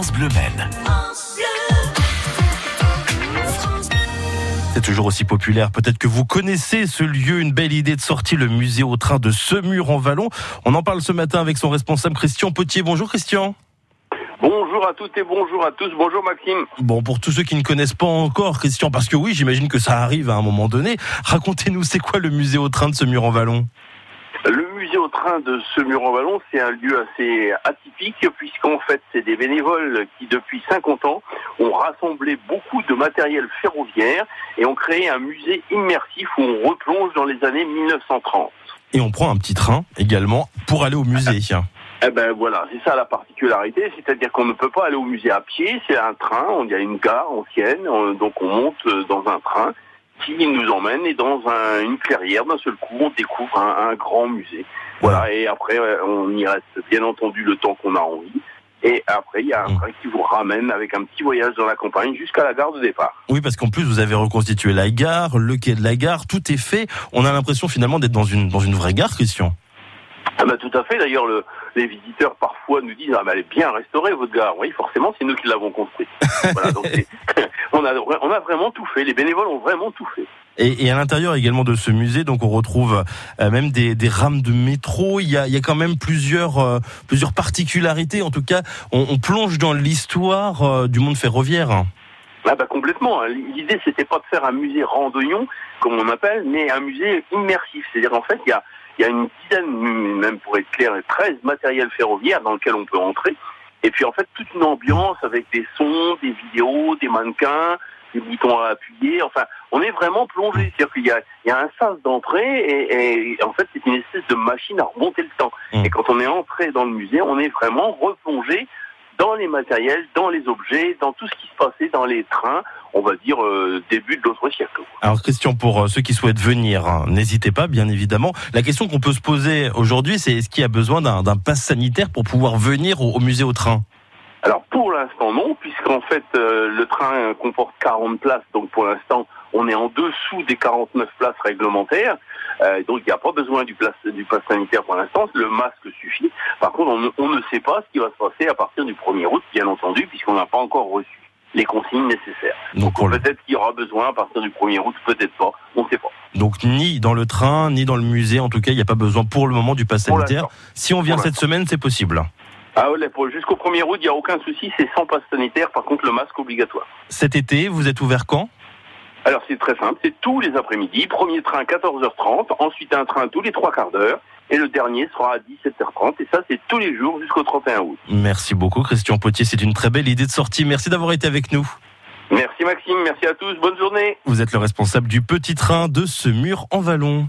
France Bleu Maine. C'est toujours aussi populaire. Peut-être que vous connaissez ce lieu, une belle idée de sortie, le musée au train de Semur en Vallon. On en parle ce matin avec son responsable Christian Potier. Bonjour Christian. Bonjour à toutes et bonjour à tous. Bonjour Maxime. Bon, pour tous ceux qui ne connaissent pas encore Christian, parce que oui, j'imagine que ça arrive à un moment donné, racontez-nous, c'est quoi le musée au train de Semur en Vallon? Au train de ce mur en vallon c'est un lieu assez atypique puisqu'en fait, c'est des bénévoles qui, depuis 50 ans, ont rassemblé beaucoup de matériel ferroviaire et ont créé un musée immersif où on replonge dans les années 1930. Et on prend un petit train également pour aller au musée. Eh ben voilà, c'est ça la particularité, c'est-à-dire qu'on ne peut pas aller au musée à pied, c'est un train, on y a une gare ancienne, donc on monte dans un train qui nous emmène et dans une clairière, d'un seul coup, on découvre un, grand musée. Voilà, et après, on y reste bien entendu le temps qu'on a envie. Et après, il y a un mmh. train qui vous ramène avec un petit voyage dans la campagne jusqu'à la gare de départ. Oui, parce qu'en plus, vous avez reconstitué la gare, le quai de la gare, tout est fait. On a l'impression finalement d'être dans une, dans une vraie gare, Christian. Ah bah, tout à fait. D'ailleurs, les visiteurs parfois nous disent ah bah, elle est bien restaurée votre gare. Oui, forcément, c'est nous qui l'avons construite. voilà, donc on a on a vraiment tout fait. Les bénévoles ont vraiment tout fait. Et, et à l'intérieur également de ce musée, donc on retrouve euh, même des, des, rames de métro. Il y a, il y a quand même plusieurs euh, plusieurs particularités. En tout cas, on, on plonge dans l'histoire euh, du monde ferroviaire. Ah bah complètement. Hein. L'idée c'était pas de faire un musée randonnion comme on appelle, mais un musée immersif. C'est-à-dire en fait il y a il y a une dizaine, même pour être clair, 13 matériels ferroviaires dans lesquels on peut entrer. Et puis en fait, toute une ambiance avec des sons, des vidéos, des mannequins, des boutons à appuyer. Enfin, on est vraiment plongé. C'est-à-dire qu'il y a, il y a un sens d'entrée et, et, en fait, c'est une espèce de machine à remonter le temps. Mmh. Et quand on est entré dans le musée, on est vraiment replongé dans les matériels, dans les objets, dans tout ce qui se passait dans les trains, on va dire euh, début de l'autre siècle. Alors question pour euh, ceux qui souhaitent venir, hein. n'hésitez pas bien évidemment. La question qu'on peut se poser aujourd'hui, c'est est-ce qu'il y a besoin d'un pass sanitaire pour pouvoir venir au, musée au train? Alors pour l'instant non, puisqu'en fait euh, le train comporte 40 places, donc pour l'instant on est en dessous des 49 places réglementaires. Euh, donc il n'y a pas besoin du, place, du pass sanitaire pour l'instant, le masque suffit. Par contre, on, ne sait pas ce qui va se passer à partir du 1er août, bien entendu, puisqu'on n'a pas encore reçu les consignes nécessaires. Donc, peut-être qu'il y aura besoin à partir du 1er août, peut-être pas, on ne sait pas. Donc ni dans le train, ni dans le musée, en tout cas, il n'y a pas besoin pour le moment du pass sanitaire. Si on vient cette semaine, c'est possible. Ah jusqu'au 1er août, il n'y a aucun souci, c'est sans passe sanitaire, par contre le masque obligatoire. Cet été, vous êtes ouvert quand? Alors c'est très simple, c'est tous les après-midi. Premier train 14h30, ensuite un train tous les trois quarts d'heure, et le dernier sera à 17h30. Et ça, c'est tous les jours jusqu'au 31 août. Merci beaucoup, Christian Potier. C'est une très belle idée de sortie. Merci d'avoir été avec nous. Merci Maxime, merci à tous, bonne journée. Vous êtes le responsable du petit train de ce mur en vallon.